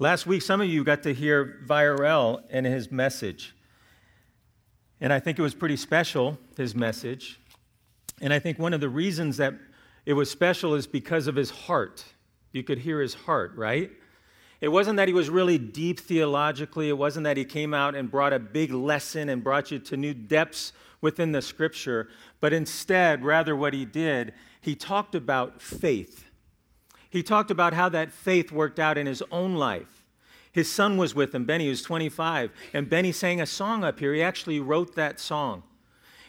Last week, some of you got to hear Virel and his message. And I think it was pretty special, his message. And I think one of the reasons that it was special is because of his heart. You could hear his heart, right? It wasn't that he was really deep theologically. It wasn't that he came out and brought a big lesson and brought you to new depths within the scripture. But instead, rather, what he did, he talked about faith he talked about how that faith worked out in his own life. His son was with him, Benny, who's 25, and Benny sang a song up here. He actually wrote that song.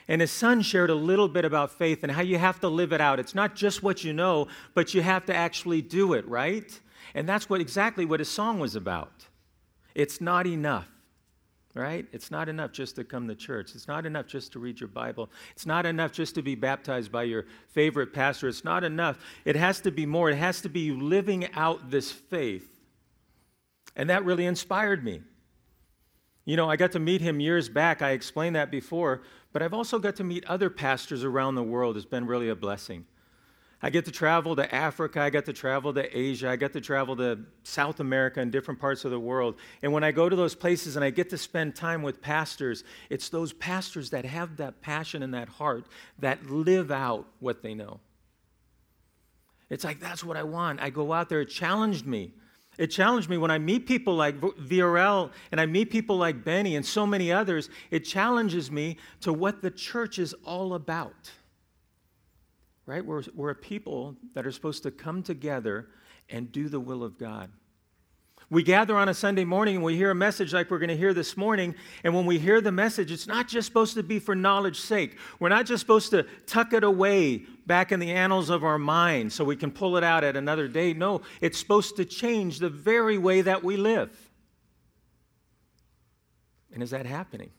And his son shared a little bit about faith and how you have to live it out. It's not just what you know, but you have to actually do it, right? And that's what exactly what his song was about. It's not enough right? It's not enough just to come to church. It's not enough just to read your Bible. It's not enough just to be baptized by your favorite pastor. It's not enough. It has to be more. It has to be living out this faith. And that really inspired me. You know, I got to meet him years back. I explained that before, but I've also got to meet other pastors around the world. It's been really a blessing. I get to travel to Africa, I get to travel to Asia, I get to travel to South America and different parts of the world. And when I go to those places and I get to spend time with pastors, it's those pastors that have that passion and that heart that live out what they know. It's like, that's what I want. I go out there, it challenged me. It challenged me when I meet people like VRL and I meet people like Benny and so many others. It challenges me to what the church is all about right? We're, we're a people that are supposed to come together and do the will of God. We gather on a Sunday morning and we hear a message like we're going to hear this morning. And when we hear the message, it's not just supposed to be for knowledge's sake. We're not just supposed to tuck it away back in the annals of our mind so we can pull it out at another day. No, it's supposed to change the very way that we live. And is that happening?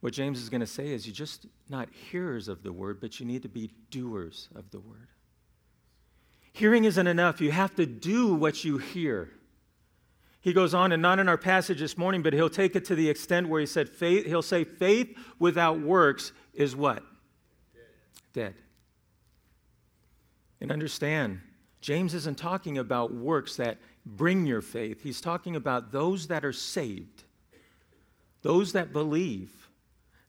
What James is going to say is you're just not hearers of the word, but you need to be doers of the word. Hearing isn't enough. You have to do what you hear. He goes on, and not in our passage this morning, but he'll take it to the extent where he said, faith, he'll say, faith without works is what? Dead. Dead. And understand, James isn't talking about works that bring your faith. He's talking about those that are saved, those that believe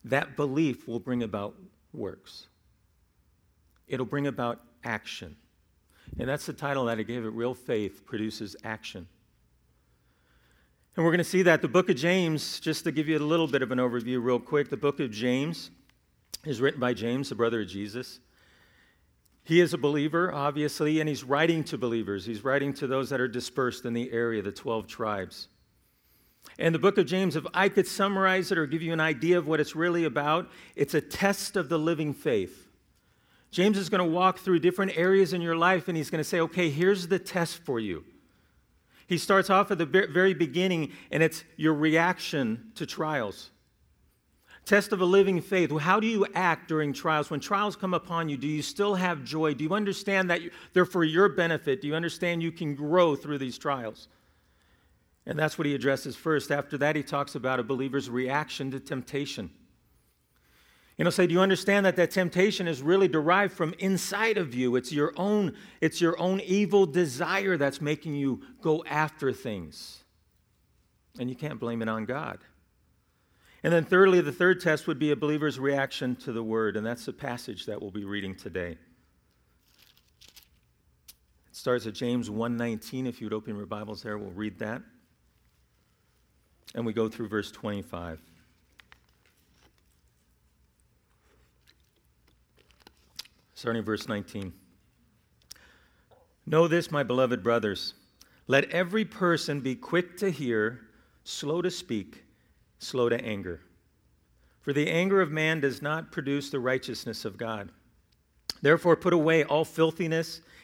that belief will bring about works. It'll bring about action. And that's the title that I gave it Real Faith Produces Action. And we're going to see that the book of James, just to give you a little bit of an overview, real quick, the book of James is written by James, the brother of Jesus. He is a believer, obviously, and he's writing to believers. He's writing to those that are dispersed in the area, the 12 tribes. And the book of James, if I could summarize it or give you an idea of what it's really about, it's a test of the living faith. James is going to walk through different areas in your life and he's going to say, okay, here's the test for you. He starts off at the very beginning and it's your reaction to trials. Test of a living faith. How do you act during trials? When trials come upon you, do you still have joy? Do you understand that they're for your benefit? Do you understand you can grow through these trials? And that's what he addresses first. After that, he talks about a believer's reaction to temptation. You know, say, do you understand that that temptation is really derived from inside of you? It's your own, it's your own evil desire that's making you go after things. And you can't blame it on God. And then, thirdly, the third test would be a believer's reaction to the word, and that's the passage that we'll be reading today. It starts at James 1:19. If you would open your Bibles there, we'll read that and we go through verse 25. Starting verse 19. Know this, my beloved brothers. Let every person be quick to hear, slow to speak, slow to anger. For the anger of man does not produce the righteousness of God. Therefore, put away all filthiness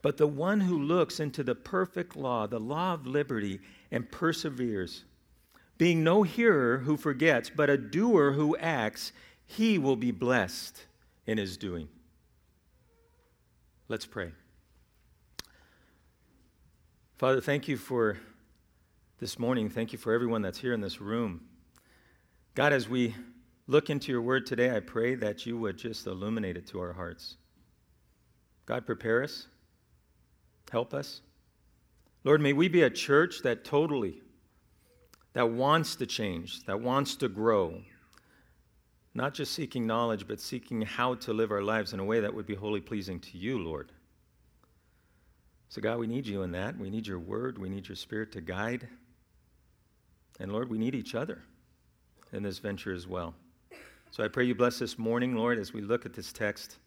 But the one who looks into the perfect law, the law of liberty, and perseveres, being no hearer who forgets, but a doer who acts, he will be blessed in his doing. Let's pray. Father, thank you for this morning. Thank you for everyone that's here in this room. God, as we look into your word today, I pray that you would just illuminate it to our hearts. God, prepare us, help us. Lord, may we be a church that totally, that wants to change, that wants to grow, not just seeking knowledge, but seeking how to live our lives in a way that would be wholly pleasing to you, Lord. So, God, we need you in that. We need your word. We need your spirit to guide. And, Lord, we need each other in this venture as well. So I pray you bless this morning, Lord, as we look at this text.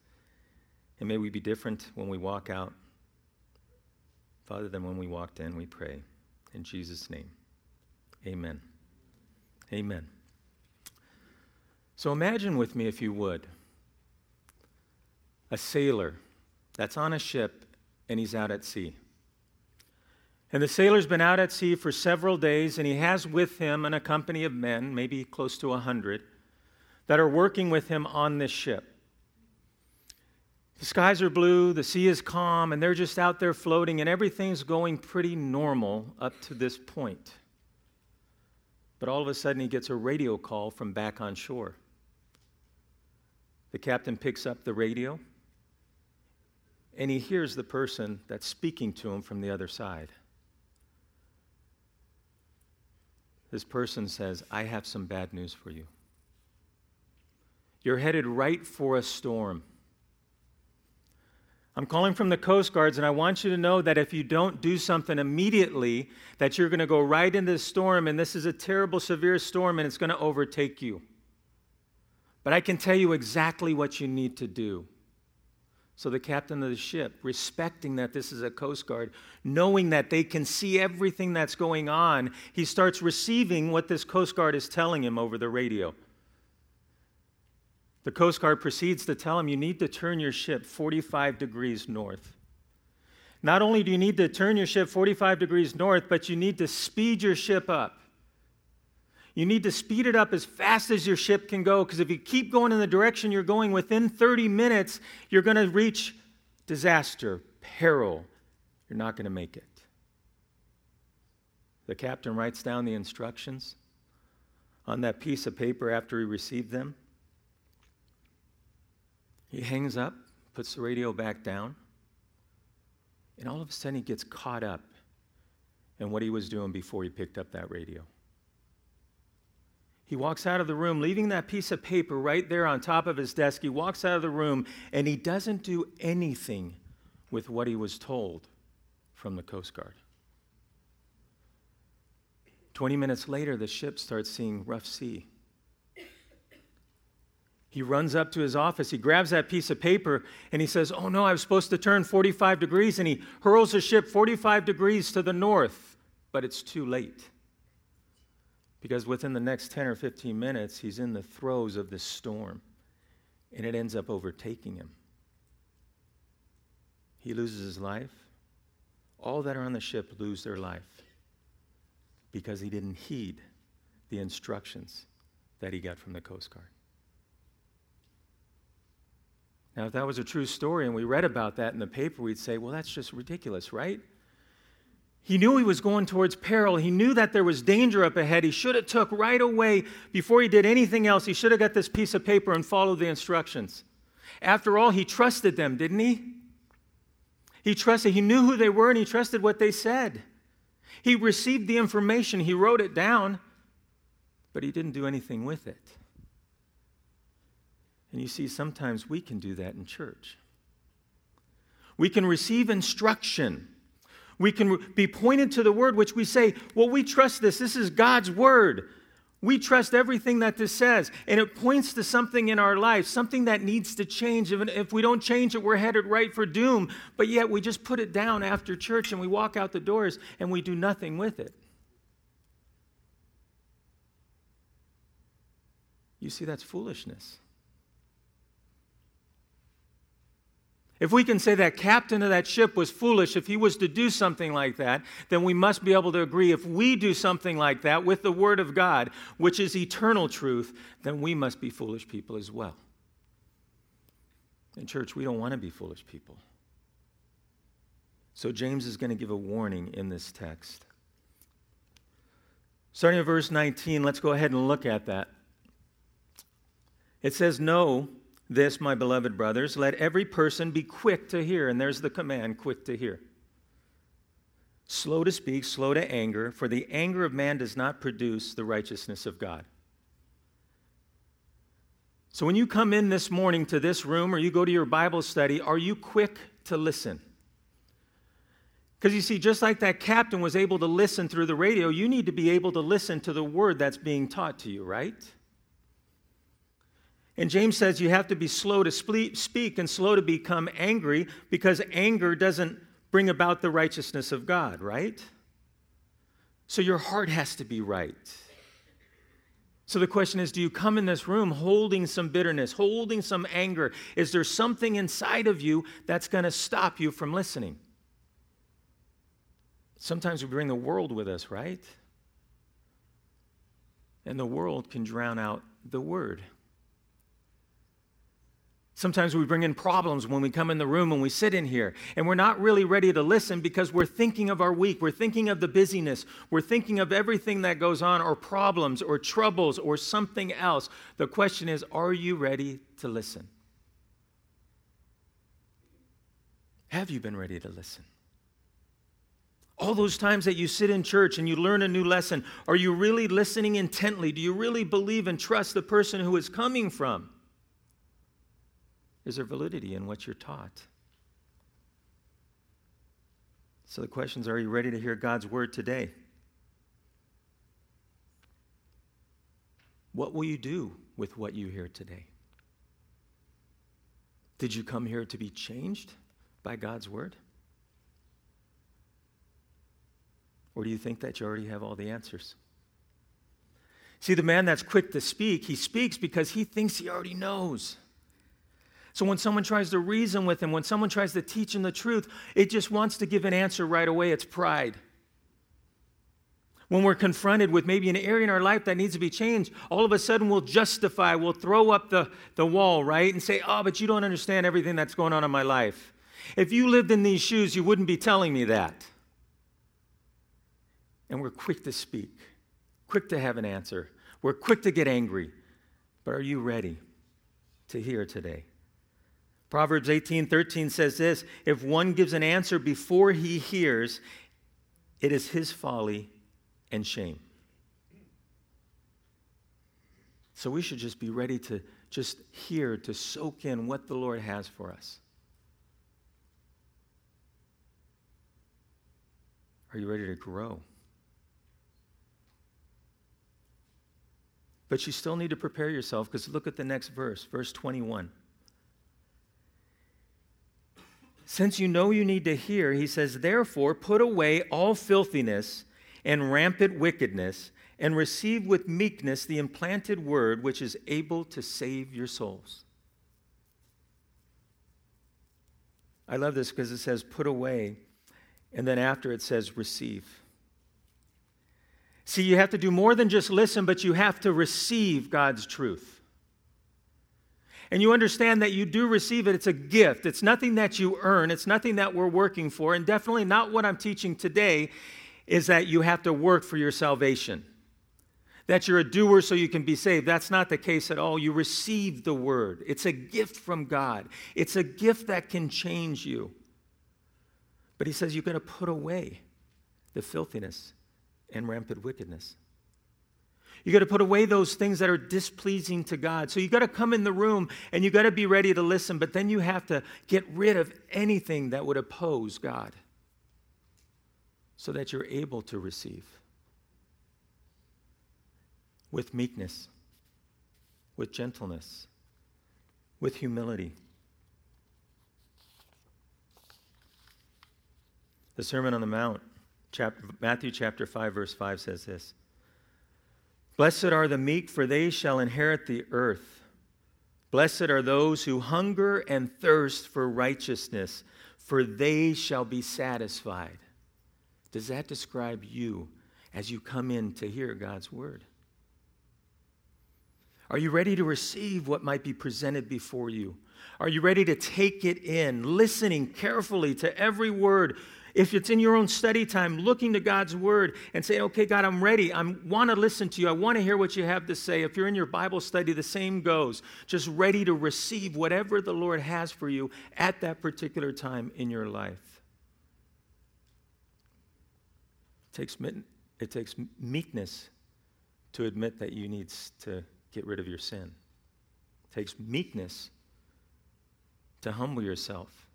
And may we be different when we walk out, Father, than when we walked in, we pray. In Jesus' name, amen. Amen. So imagine with me, if you would, a sailor that's on a ship and he's out at sea. And the sailor's been out at sea for several days, and he has with him an a company of men, maybe close to a hundred that are working with him on this ship. The skies are blue, the sea is calm, and they're just out there floating, and everything's going pretty normal up to this point. But all of a sudden, he gets a radio call from back on shore. The captain picks up the radio, and he hears the person that's speaking to him from the other side. This person says, I have some bad news for you. You're headed right for a storm. I'm calling from the Coast Guards, and I want you to know that if you don't do something immediately, that you're going to go right into the storm, and this is a terrible, severe storm, and it's going to overtake you. But I can tell you exactly what you need to do. So the captain of the ship, respecting that this is a Coast Guard, knowing that they can see everything that's going on, he starts receiving what this Coast Guard is telling him over the radio. The Coast Guard proceeds to tell him you need to turn your ship 45 degrees north. Not only do you need to turn your ship 45 degrees north, but you need to speed your ship up. You need to speed it up as fast as your ship can go, because if you keep going in the direction you're going, within 30 minutes, you're going to reach disaster, peril. You're not going to make it. The captain writes down the instructions on that piece of paper after he received them. He hangs up, puts the radio back down, and all of a sudden he gets caught up in what he was doing before he picked up that radio. He walks out of the room, leaving that piece of paper right there on top of his desk. He walks out of the room and he doesn't do anything with what he was told from the Coast Guard. 20 minutes later, the ship starts seeing rough sea. He runs up to his office. He grabs that piece of paper and he says, Oh no, I was supposed to turn 45 degrees. And he hurls the ship 45 degrees to the north, but it's too late. Because within the next 10 or 15 minutes, he's in the throes of this storm and it ends up overtaking him. He loses his life. All that are on the ship lose their life because he didn't heed the instructions that he got from the Coast Guard. Now, if that was a true story and we read about that in the paper, we'd say, well, that's just ridiculous, right? He knew he was going towards peril. He knew that there was danger up ahead. He should have took right away before he did anything else. He should have got this piece of paper and followed the instructions. After all, he trusted them, didn't he? He trusted, he knew who they were and he trusted what they said. He received the information, he wrote it down, but he didn't do anything with it. And you see, sometimes we can do that in church. We can receive instruction. We can be pointed to the word, which we say, well, we trust this. This is God's word. We trust everything that this says. And it points to something in our life, something that needs to change. If, we don't change it, we're headed right for doom. But yet we just put it down after church and we walk out the doors and we do nothing with it. You see, that's foolishness. If we can say that captain of that ship was foolish if he was to do something like that, then we must be able to agree if we do something like that with the Word of God, which is eternal truth, then we must be foolish people as well. In church, we don't want to be foolish people. So James is going to give a warning in this text. Starting at verse 19, let's go ahead and look at that. It says, Know this, my beloved brothers, let every person be quick to hear. And there's the command quick to hear. Slow to speak, slow to anger, for the anger of man does not produce the righteousness of God. So when you come in this morning to this room or you go to your Bible study, are you quick to listen? Because you see, just like that captain was able to listen through the radio, you need to be able to listen to the word that's being taught to you, right? And James says you have to be slow to speak and slow to become angry because anger doesn't bring about the righteousness of God, right? So your heart has to be right. So the question is do you come in this room holding some bitterness, holding some anger? Is there something inside of you that's going to stop you from listening? Sometimes we bring the world with us, right? And the world can drown out the word. Sometimes we bring in problems when we come in the room and we sit in here, and we're not really ready to listen because we're thinking of our week. We're thinking of the busyness. We're thinking of everything that goes on, or problems, or troubles, or something else. The question is are you ready to listen? Have you been ready to listen? All those times that you sit in church and you learn a new lesson, are you really listening intently? Do you really believe and trust the person who is coming from? Is there validity in what you're taught? So the questions are you ready to hear God's word today? What will you do with what you hear today? Did you come here to be changed by God's word? Or do you think that you already have all the answers? See, the man that's quick to speak, he speaks because he thinks he already knows. So when someone tries to reason with him, when someone tries to teach him the truth, it just wants to give an answer right away. It's pride. When we're confronted with maybe an area in our life that needs to be changed, all of a sudden we'll justify, we'll throw up the, the wall, right? And say, oh, but you don't understand everything that's going on in my life. If you lived in these shoes, you wouldn't be telling me that. And we're quick to speak, quick to have an answer. We're quick to get angry. But are you ready to hear today? Proverbs 18 13 says this If one gives an answer before he hears, it is his folly and shame. So we should just be ready to just hear, to soak in what the Lord has for us. Are you ready to grow? But you still need to prepare yourself because look at the next verse, verse 21. Since you know you need to hear, he says, therefore, put away all filthiness and rampant wickedness, and receive with meekness the implanted word which is able to save your souls. I love this because it says put away, and then after it says receive. See, you have to do more than just listen, but you have to receive God's truth and you understand that you do receive it, it's a gift. It's nothing that you earn, it's nothing that we're working for. And definitely not what I'm teaching today is that you have to work for your salvation. That you're a doer so you can be saved. That's not the case at all. You receive the word, it's a gift from God, it's a gift that can change you. But he says you're going to put away the filthiness and rampant wickedness. You got to put away those things that are displeasing to God. So you got to come in the room and you got to be ready to listen, but then you have to get rid of anything that would oppose God so that you're able to receive with meekness, with gentleness, with humility. The Sermon on the Mount, chapter, Matthew chapter 5, verse 5 says this. Blessed are the meek, for they shall inherit the earth. Blessed are those who hunger and thirst for righteousness, for they shall be satisfied. Does that describe you as you come in to hear God's word? Are you ready to receive what might be presented before you? Are you ready to take it in, listening carefully to every word? If it's in your own study time, looking to God's word and saying, okay, God, I'm ready. I want to listen to you. I want to hear what you have to say. If you're in your Bible study, the same goes. Just ready to receive whatever the Lord has for you at that particular time in your life. It takes, it takes meekness to admit that you need to get rid of your sin. It takes meekness to humble yourself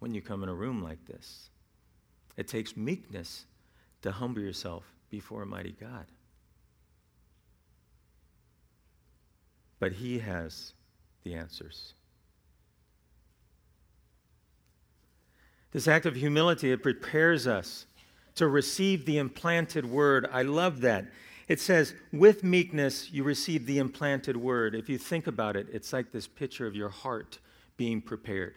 when you come in a room like this. It takes meekness to humble yourself before a mighty God. But He has the answers. This act of humility, it prepares us to receive the implanted word. I love that. It says, with meekness, you receive the implanted word. If you think about it, it's like this picture of your heart being prepared.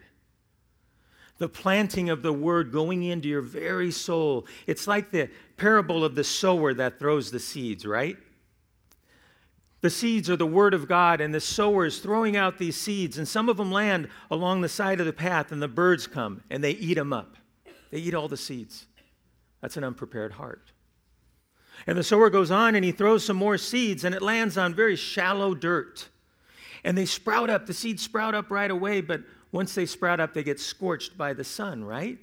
The planting of the word going into your very soul. It's like the parable of the sower that throws the seeds, right? The seeds are the word of God, and the sower is throwing out these seeds, and some of them land along the side of the path, and the birds come and they eat them up. They eat all the seeds. That's an unprepared heart. And the sower goes on and he throws some more seeds, and it lands on very shallow dirt. And they sprout up. The seeds sprout up right away, but once they sprout up, they get scorched by the sun, right?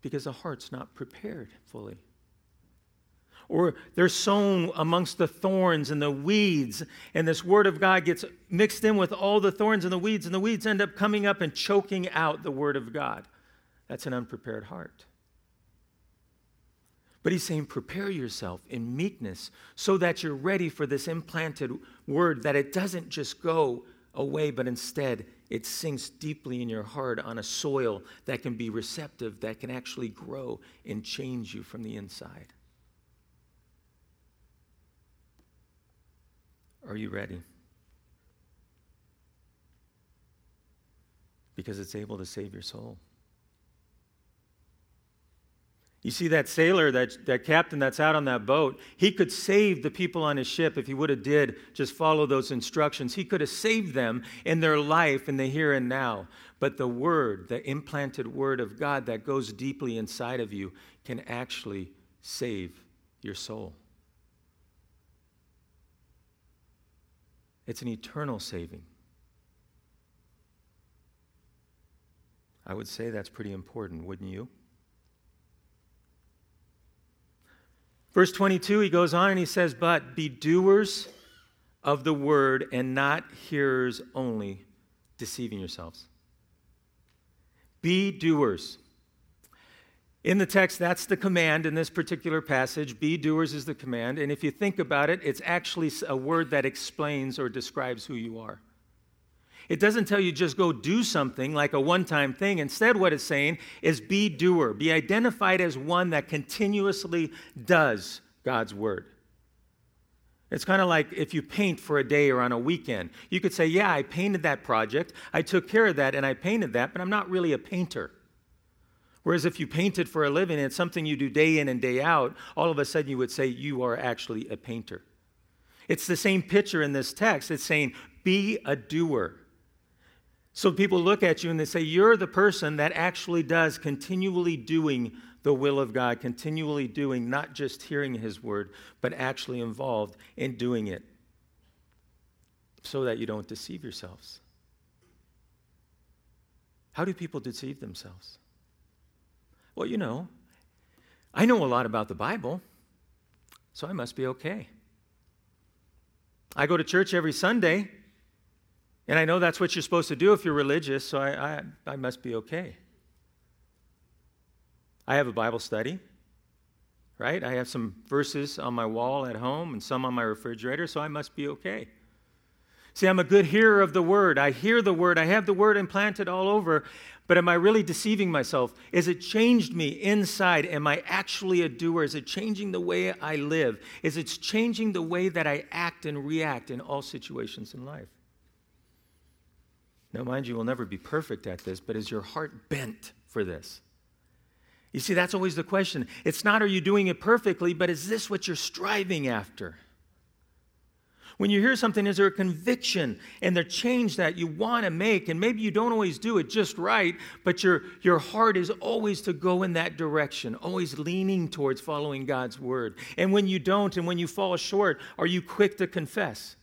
Because the heart's not prepared fully. Or they're sown amongst the thorns and the weeds, and this word of God gets mixed in with all the thorns and the weeds, and the weeds end up coming up and choking out the word of God. That's an unprepared heart. But he's saying, prepare yourself in meekness so that you're ready for this implanted word, that it doesn't just go away, but instead it sinks deeply in your heart on a soil that can be receptive, that can actually grow and change you from the inside. Are you ready? Because it's able to save your soul. You see that sailor, that, that captain that's out on that boat, he could save the people on his ship if he would have did just follow those instructions. He could have saved them in their life in the here and now. But the word, the implanted word of God that goes deeply inside of you can actually save your soul. It's an eternal saving. I would say that's pretty important, wouldn't you? Verse 22, he goes on and he says, But be doers of the word and not hearers only, deceiving yourselves. Be doers. In the text, that's the command in this particular passage. Be doers is the command. And if you think about it, it's actually a word that explains or describes who you are. It doesn't tell you just go do something like a one time thing. Instead, what it's saying is be doer, be identified as one that continuously does God's word. It's kind of like if you paint for a day or on a weekend. You could say, Yeah, I painted that project, I took care of that, and I painted that, but I'm not really a painter. Whereas if you painted for a living and it's something you do day in and day out, all of a sudden you would say you are actually a painter. It's the same picture in this text. It's saying, Be a doer. So people look at you and they say, You're the person that actually does continually doing the will of God, continually doing, not just hearing His word, but actually involved in doing it so that you don't deceive yourselves. How do people deceive themselves? Well, you know, I know a lot about the Bible, so I must be okay. I go to church every Sunday, and I know that's what you're supposed to do if you're religious, so I, I, I must be okay. I have a Bible study, right? I have some verses on my wall at home and some on my refrigerator, so I must be okay. See, I'm a good hearer of the word. I hear the word. I have the word implanted all over. But am I really deceiving myself? Is it changed me inside? Am I actually a doer? Is it changing the way I live? Is it changing the way that I act and react in all situations in life? Now, mind you, we'll never be perfect at this, but is your heart bent for this? You see, that's always the question. It's not are you doing it perfectly, but is this what you're striving after? When you hear something, is there a conviction and the change that you want to make? And maybe you don't always do it just right, but your, your heart is always to go in that direction, always leaning towards following God's word. And when you don't and when you fall short, are you quick to confess?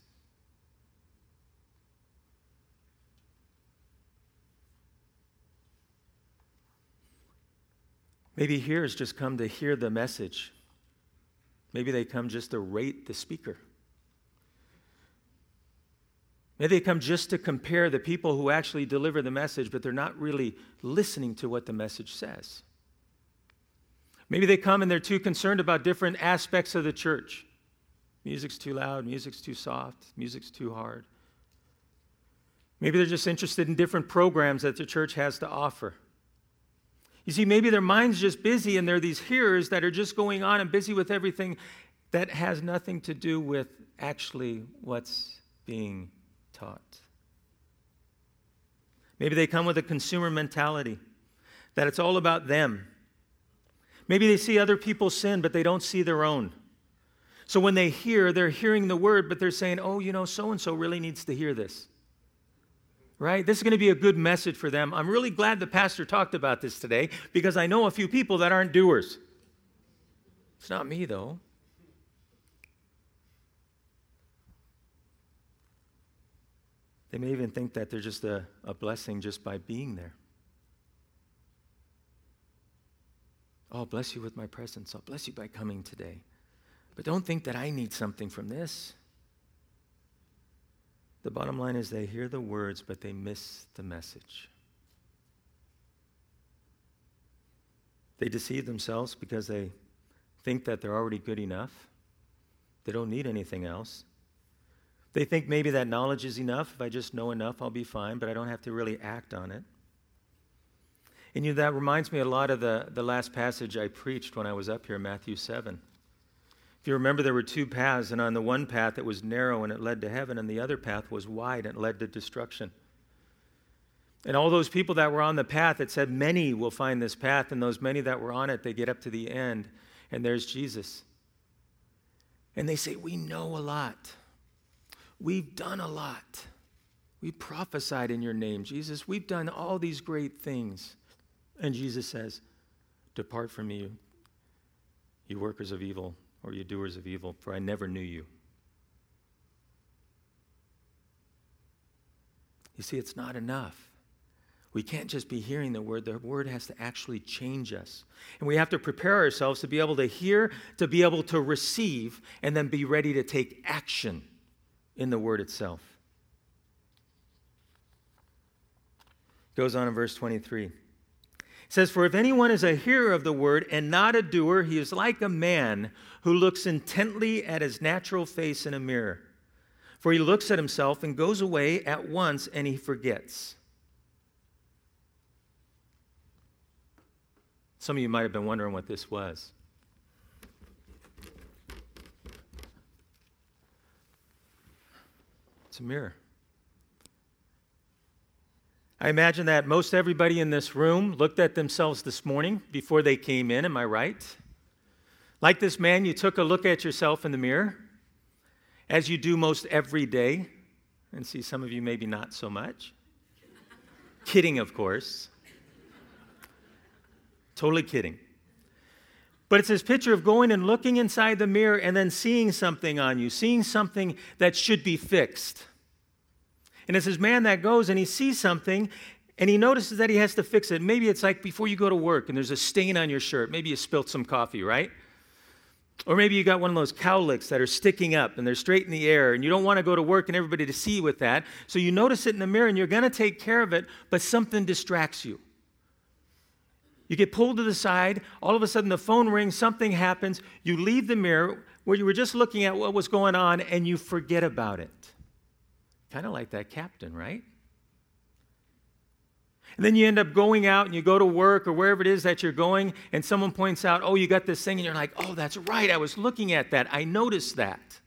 Maybe hearers just come to hear the message. Maybe they come just to rate the speaker. Maybe they come just to compare the people who actually deliver the message, but they're not really listening to what the message says. Maybe they come and they're too concerned about different aspects of the church. Music's too loud, music's too soft, music's too hard. Maybe they're just interested in different programs that the church has to offer. You see, maybe their mind's just busy and they're these hearers that are just going on and busy with everything that has nothing to do with actually what's being taught. Maybe they come with a consumer mentality that it's all about them. Maybe they see other people sin, but they don't see their own. So when they hear, they're hearing the word, but they're saying, oh, you know, so and so really needs to hear this right? This is going to be a good message for them. I'm really glad the pastor talked about this today because I know a few people that aren't doers. It's not me, though. They may even think that they're just a, a blessing just by being there. Oh, bless you with my presence. I'll bless you by coming today. But don't think that I need something from this. The bottom line is they hear the words, but they miss the message. They deceive themselves because they think that they're already good enough. They don't need anything else. They think maybe that knowledge is enough. If I just know enough, I'll be fine, but I don't have to really act on it. And you know, that reminds me a lot of the, the last passage I preached when I was up here, Matthew 7. If you remember, there were two paths, and on the one path it was narrow and it led to heaven, and the other path was wide and it led to destruction. And all those people that were on the path, it said many will find this path, and those many that were on it, they get up to the end, and there's Jesus. And they say, We know a lot. We've done a lot. We prophesied in your name, Jesus. We've done all these great things. And Jesus says, Depart from me, you workers of evil or you doers of evil, for I never knew you. You see, it's not enough. We can't just be hearing the word, the word has to actually change us. And we have to prepare ourselves to be able to hear, to be able to receive, and then be ready to take action in the word itself. Goes on in verse 23 says, For if anyone is a hearer of the word and not a doer, he is like a man who looks intently at his natural face in a mirror. For he looks at himself and goes away at once and he forgets. Some of you might have been wondering what this was. It's a mirror. I imagine that most everybody in this room looked at themselves this morning before they came in. Am I right? Like this man, you took a look at yourself in the mirror, as you do most every day. And see, some of you maybe not so much. kidding, of course. Totally kidding. But it's this picture of going and looking inside the mirror and then seeing something on you, seeing something that should be fixed. And it's this man that goes and he sees something and he notices that he has to fix it. Maybe it's like before you go to work and there's a stain on your shirt. Maybe you spilt some coffee, right? Or maybe you got one of those cowlicks that are sticking up and they're straight in the air and you don't want to go to work and everybody to see you with that. So you notice it in the mirror and you're going to take care of it, but something distracts you. You get pulled to the side, all of a sudden the phone rings, something happens, you leave the mirror where you were just looking at what was going on and you forget about it. Kind of like that captain, right? And then you end up going out and you go to work or wherever it is that you're going, and someone points out, oh, you got this thing, and you're like, oh, that's right, I was looking at that, I noticed that.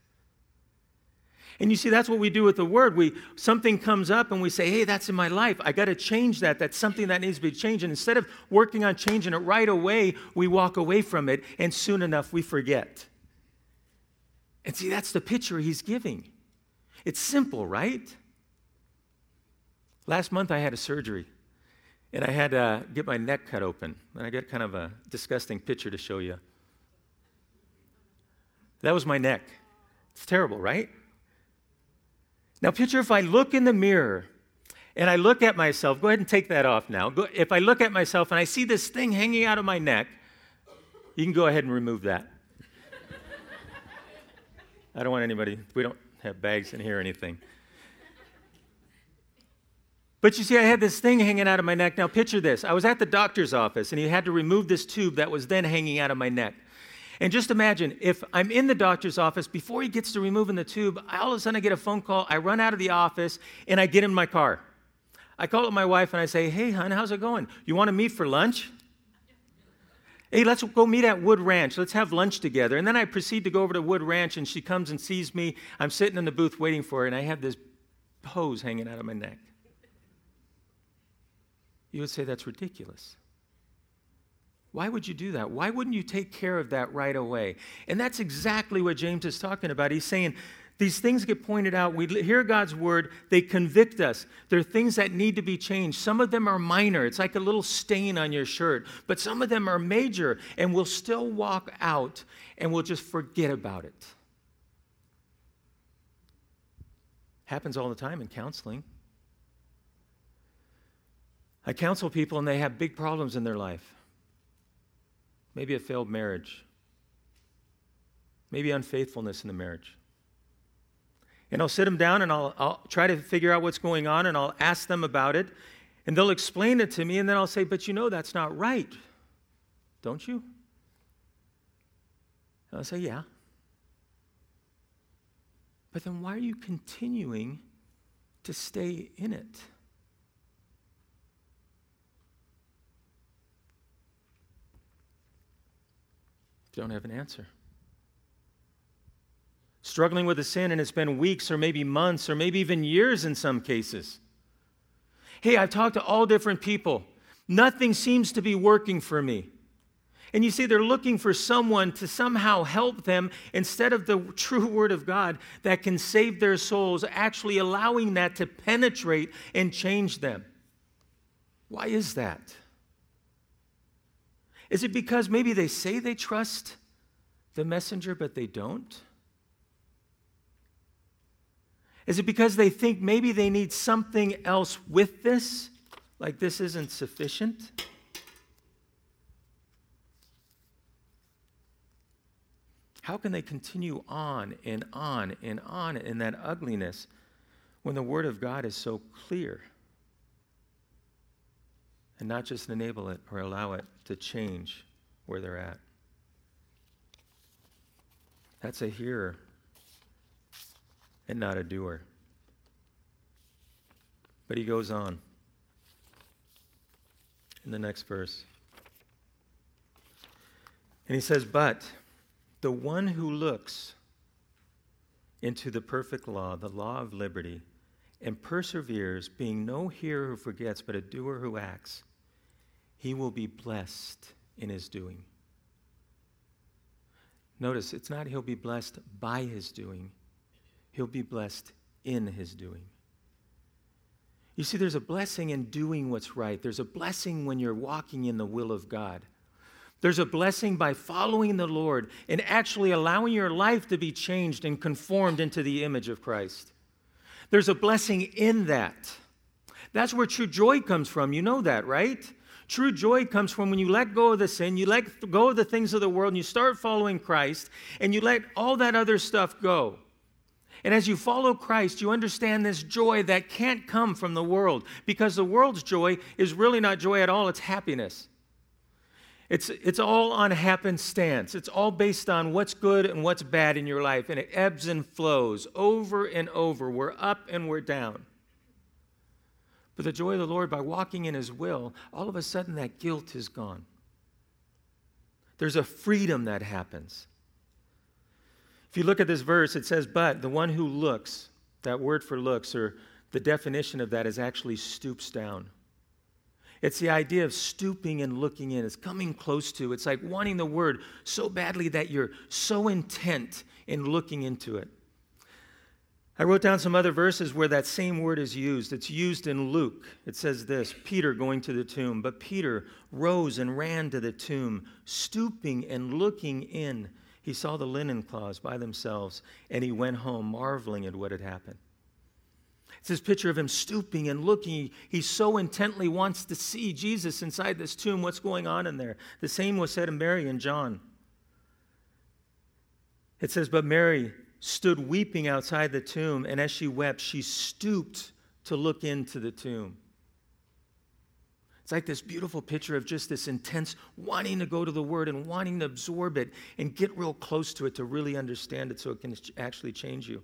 And you see, that's what we do with the word. We something comes up and we say, "Hey, that's in my life. I got to change that. That's something that needs to be changed." And instead of working on changing it right away, we walk away from it, and soon enough we forget. And see, that's the picture he's giving. It's simple, right? Last month I had a surgery, and I had to get my neck cut open. And I got kind of a disgusting picture to show you. That was my neck. It's terrible, right? Now, picture if I look in the mirror and I look at myself, go ahead and take that off now. If I look at myself and I see this thing hanging out of my neck, you can go ahead and remove that. I don't want anybody, we don't have bags in here or anything. But you see, I had this thing hanging out of my neck. Now, picture this. I was at the doctor's office, and he had to remove this tube that was then hanging out of my neck. And just imagine if I'm in the doctor's office, before he gets to removing the tube, I, all of a sudden I get a phone call. I run out of the office and I get in my car. I call up my wife and I say, Hey, hon, how's it going? You want to meet for lunch? Hey, let's go meet at Wood Ranch. Let's have lunch together. And then I proceed to go over to Wood Ranch and she comes and sees me. I'm sitting in the booth waiting for her and I have this hose hanging out of my neck. You would say that's ridiculous. Why would you do that? Why wouldn't you take care of that right away? And that's exactly what James is talking about. He's saying these things get pointed out. We hear God's word, they convict us. There are things that need to be changed. Some of them are minor, it's like a little stain on your shirt, but some of them are major, and we'll still walk out and we'll just forget about it. Happens all the time in counseling. I counsel people and they have big problems in their life. Maybe a failed marriage. Maybe unfaithfulness in the marriage. And I'll sit them down and I'll, I'll try to figure out what's going on and I'll ask them about it. And they'll explain it to me and then I'll say, But you know that's not right, don't you? And I'll say, Yeah. But then why are you continuing to stay in it? don't have an answer. Struggling with a sin, and it's been weeks or maybe months or maybe even years in some cases. Hey, I've talked to all different people. Nothing seems to be working for me. And you see, they're looking for someone to somehow help them instead of the true Word of God that can save their souls, actually allowing that to penetrate and change them. Why is that? Is it because maybe they say they trust the messenger, but they don't? Is it because they think maybe they need something else with this? Like this isn't sufficient? How can they continue on and on and on in that ugliness when the Word of God is so clear? and not just enable it or allow it to change where they're at. That's a hearer and not a doer. But he goes on in the next verse. And he says, But the one who looks into the perfect law, the law of liberty, and perseveres, being no hearer who forgets, but a doer who acts, he will be blessed in his doing. Notice, it's not he'll be blessed by his doing, he'll be blessed in his doing. You see, there's a blessing in doing what's right. There's a blessing when you're walking in the will of God. There's a blessing by following the Lord and actually allowing your life to be changed and conformed into the image of Christ. There's a blessing in that. That's where true joy comes from. You know that, right? True joy comes from when you let go of the sin, you let go of the things of the world, and you start following Christ, and you let all that other stuff go. And as you follow Christ, you understand this joy that can't come from the world because the world's joy is really not joy at all, it's happiness. It's, it's all on happenstance. It's all based on what's good and what's bad in your life, and it ebbs and flows over and over. We're up and we're down. But the joy of the Lord, by walking in His will, all of a sudden that guilt is gone. There's a freedom that happens. If you look at this verse, it says, But the one who looks, That word for looks, or the definition of that, is actually stoops down. It's the idea of stooping and looking in. It's coming close to. It's like wanting the word so badly that you're so intent in looking into it. I wrote down some other verses where that same word is used. It's used in Luke. It says this Peter going to the tomb. But Peter rose and ran to the tomb, stooping and looking in. He saw the linen cloths by themselves, and he went home, marveling at what had happened. It's this picture of him stooping and looking. He so intently wants to see Jesus inside this tomb, what's going on in there. The same was said of Mary and John. It says, But Mary stood weeping outside the tomb, and as she wept, she stooped to look into the tomb. It's like this beautiful picture of just this intense wanting to go to the Word and wanting to absorb it and get real close to it to really understand it so it can actually change you.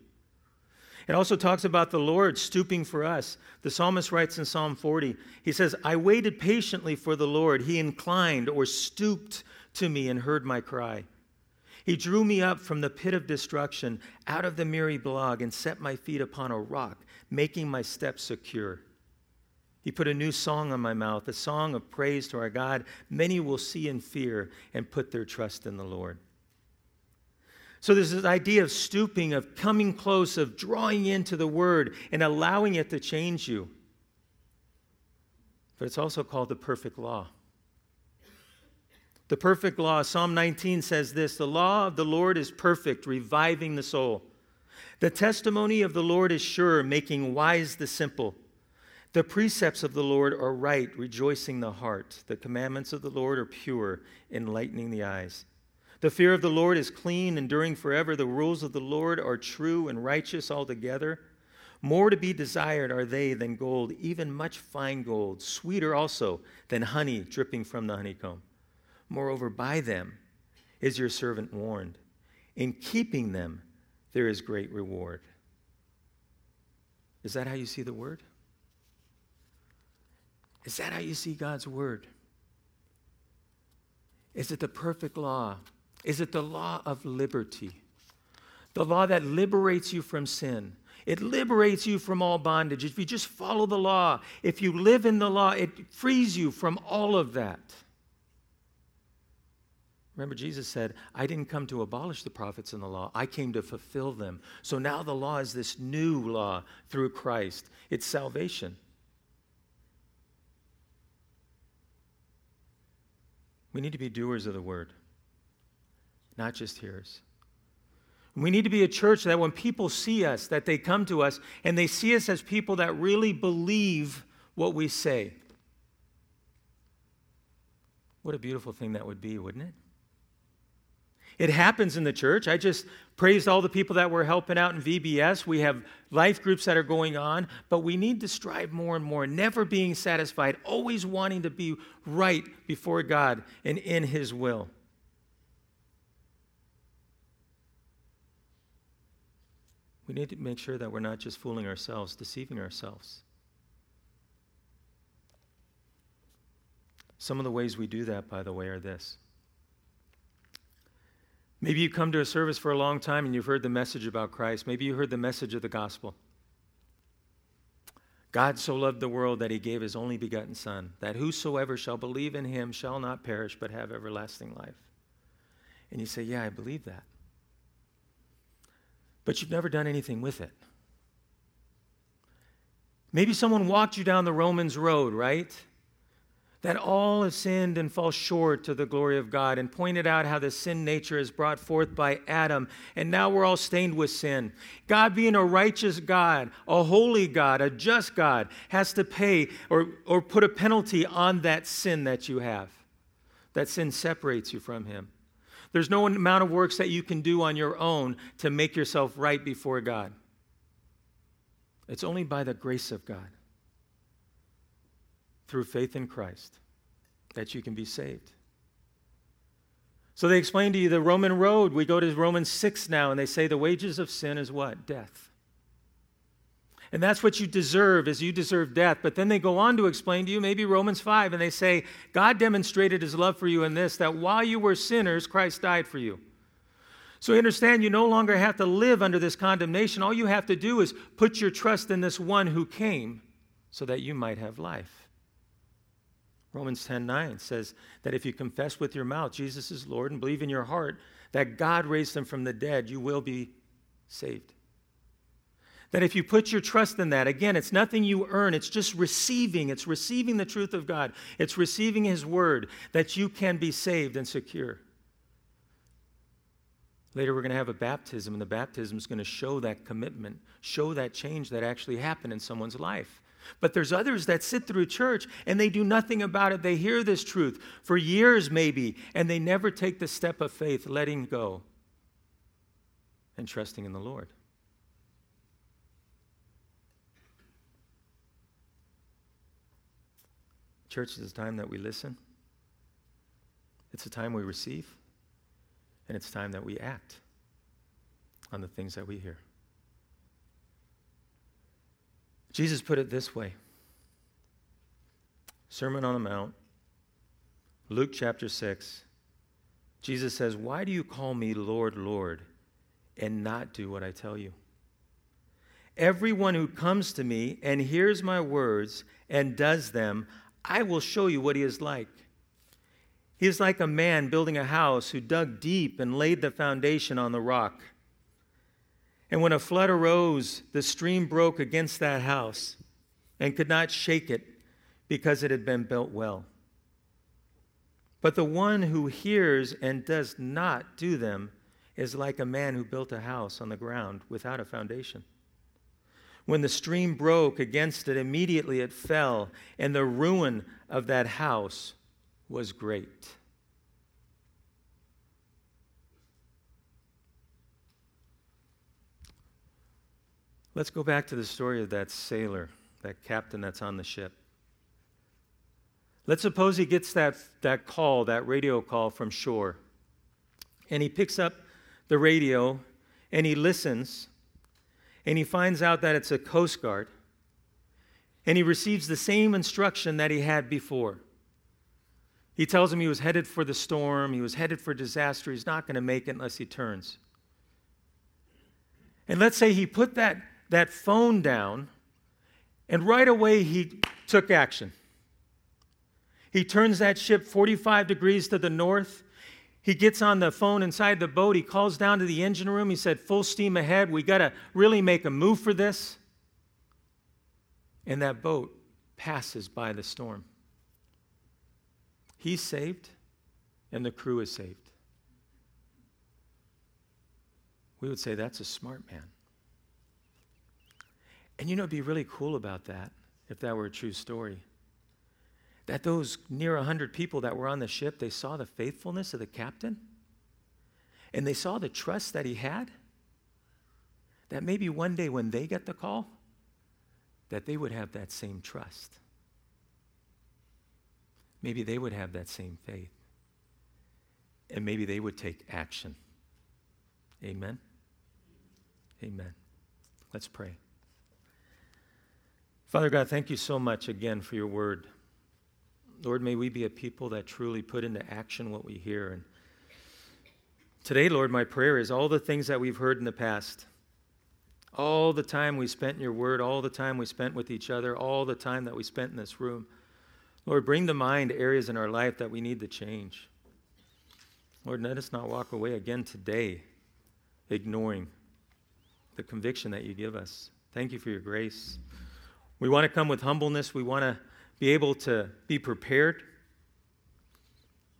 It also talks about the Lord stooping for us. The psalmist writes in Psalm 40, he says, I waited patiently for the Lord. He inclined or stooped to me and heard my cry. He drew me up from the pit of destruction, out of the miry bog, and set my feet upon a rock, making my steps secure. He put a new song on my mouth, a song of praise to our God. Many will see and fear and put their trust in the Lord. So there's this idea of stooping, of coming close, of drawing into the word and allowing it to change you. But it's also called the perfect law. The perfect law, Psalm 19 says this The law of the Lord is perfect, reviving the soul. The testimony of the Lord is sure, making wise the simple. The precepts of the Lord are right, rejoicing the heart. The commandments of the Lord are pure, enlightening the eyes. The fear of the Lord is clean, enduring forever. The rules of the Lord are true and righteous altogether. More to be desired are they than gold, even much fine gold, sweeter also than honey dripping from the honeycomb. Moreover, by them is your servant warned. In keeping them, there is great reward. Is that how you see the word? Is that how you see God's word? Is it the perfect law is it the law of liberty? The law that liberates you from sin. It liberates you from all bondage. If you just follow the law, if you live in the law, it frees you from all of that. Remember, Jesus said, I didn't come to abolish the prophets and the law, I came to fulfill them. So now the law is this new law through Christ, it's salvation. We need to be doers of the word not just hearers. We need to be a church that when people see us, that they come to us and they see us as people that really believe what we say. What a beautiful thing that would be, wouldn't it? It happens in the church. I just praised all the people that were helping out in VBS. We have life groups that are going on, but we need to strive more and more, never being satisfied, always wanting to be right before God and in His will. We need to make sure that we're not just fooling ourselves, deceiving ourselves. Some of the ways we do that, by the way, are this. Maybe you've come to a service for a long time and you've heard the message about Christ. Maybe you heard the message of the gospel. God so loved the world that he gave his only begotten Son, that whosoever shall believe in him shall not perish but have everlasting life. And you say, Yeah, I believe that but you've never done anything with it. Maybe someone walked you down the Romans road, right? That all have sinned and fall short to the glory of God, and pointed out how the sin nature is brought forth by Adam, and now we're all stained with sin. God, being a righteous God, a holy God, a just God, has to pay or, or put a penalty on that sin that you have. That sin separates you from Him. There's no amount of works that you can do on your own to make yourself right before God. It's only by the grace of God, through faith in Christ, that you can be saved. So they explain to you the Roman road. We go to Romans 6 now, and they say the wages of sin is what? Death. And that's what you deserve, is you deserve death. But then they go on to explain to you, maybe Romans 5, and they say, God demonstrated his love for you in this, that while you were sinners, Christ died for you. So you understand you no longer have to live under this condemnation. All you have to do is put your trust in this one who came so that you might have life. Romans 10:9 says that if you confess with your mouth Jesus is Lord and believe in your heart that God raised him from the dead, you will be saved. That if you put your trust in that, again, it's nothing you earn, it's just receiving. It's receiving the truth of God, it's receiving His word that you can be saved and secure. Later, we're going to have a baptism, and the baptism is going to show that commitment, show that change that actually happened in someone's life. But there's others that sit through church and they do nothing about it. They hear this truth for years, maybe, and they never take the step of faith, letting go and trusting in the Lord. Church is a time that we listen, it's a time we receive, and it's time that we act on the things that we hear. Jesus put it this way Sermon on the Mount, Luke chapter 6. Jesus says, Why do you call me Lord, Lord, and not do what I tell you? Everyone who comes to me and hears my words and does them, I will show you what he is like. He is like a man building a house who dug deep and laid the foundation on the rock. And when a flood arose, the stream broke against that house and could not shake it because it had been built well. But the one who hears and does not do them is like a man who built a house on the ground without a foundation. When the stream broke against it, immediately it fell, and the ruin of that house was great. Let's go back to the story of that sailor, that captain that's on the ship. Let's suppose he gets that, that call, that radio call from shore, and he picks up the radio and he listens and he finds out that it's a Coast Guard, and he receives the same instruction that he had before. He tells him he was headed for the storm, he was headed for disaster, he's not going to make it unless he turns. And let's say he put that, that phone down, and right away he took action. He turns that ship 45 degrees to the north he gets on the phone inside the boat. He calls down to the engine room. He said, Full steam ahead. We got to really make a move for this. And that boat passes by the storm. He's saved, and the crew is saved. We would say that's a smart man. And you know, it'd be really cool about that if that were a true story that those near 100 people that were on the ship, they saw the faithfulness of the captain and they saw the trust that he had. That maybe one day when they get the call, that they would have that same trust. Maybe they would have that same faith. And maybe they would take action. Amen? Amen. Let's pray. Father God, thank you so much again for your word. Lord, may we be a people that truly put into action what we hear. And today, Lord, my prayer is all the things that we've heard in the past, all the time we spent in your word, all the time we spent with each other, all the time that we spent in this room. Lord, bring to mind areas in our life that we need to change. Lord, let us not walk away again today ignoring the conviction that you give us. Thank you for your grace. We want to come with humbleness. We want to be able to be prepared,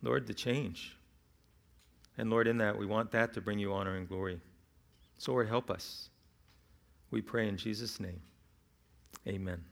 Lord, to change. And Lord, in that, we want that to bring you honor and glory. So, Lord, help us. We pray in Jesus' name. Amen.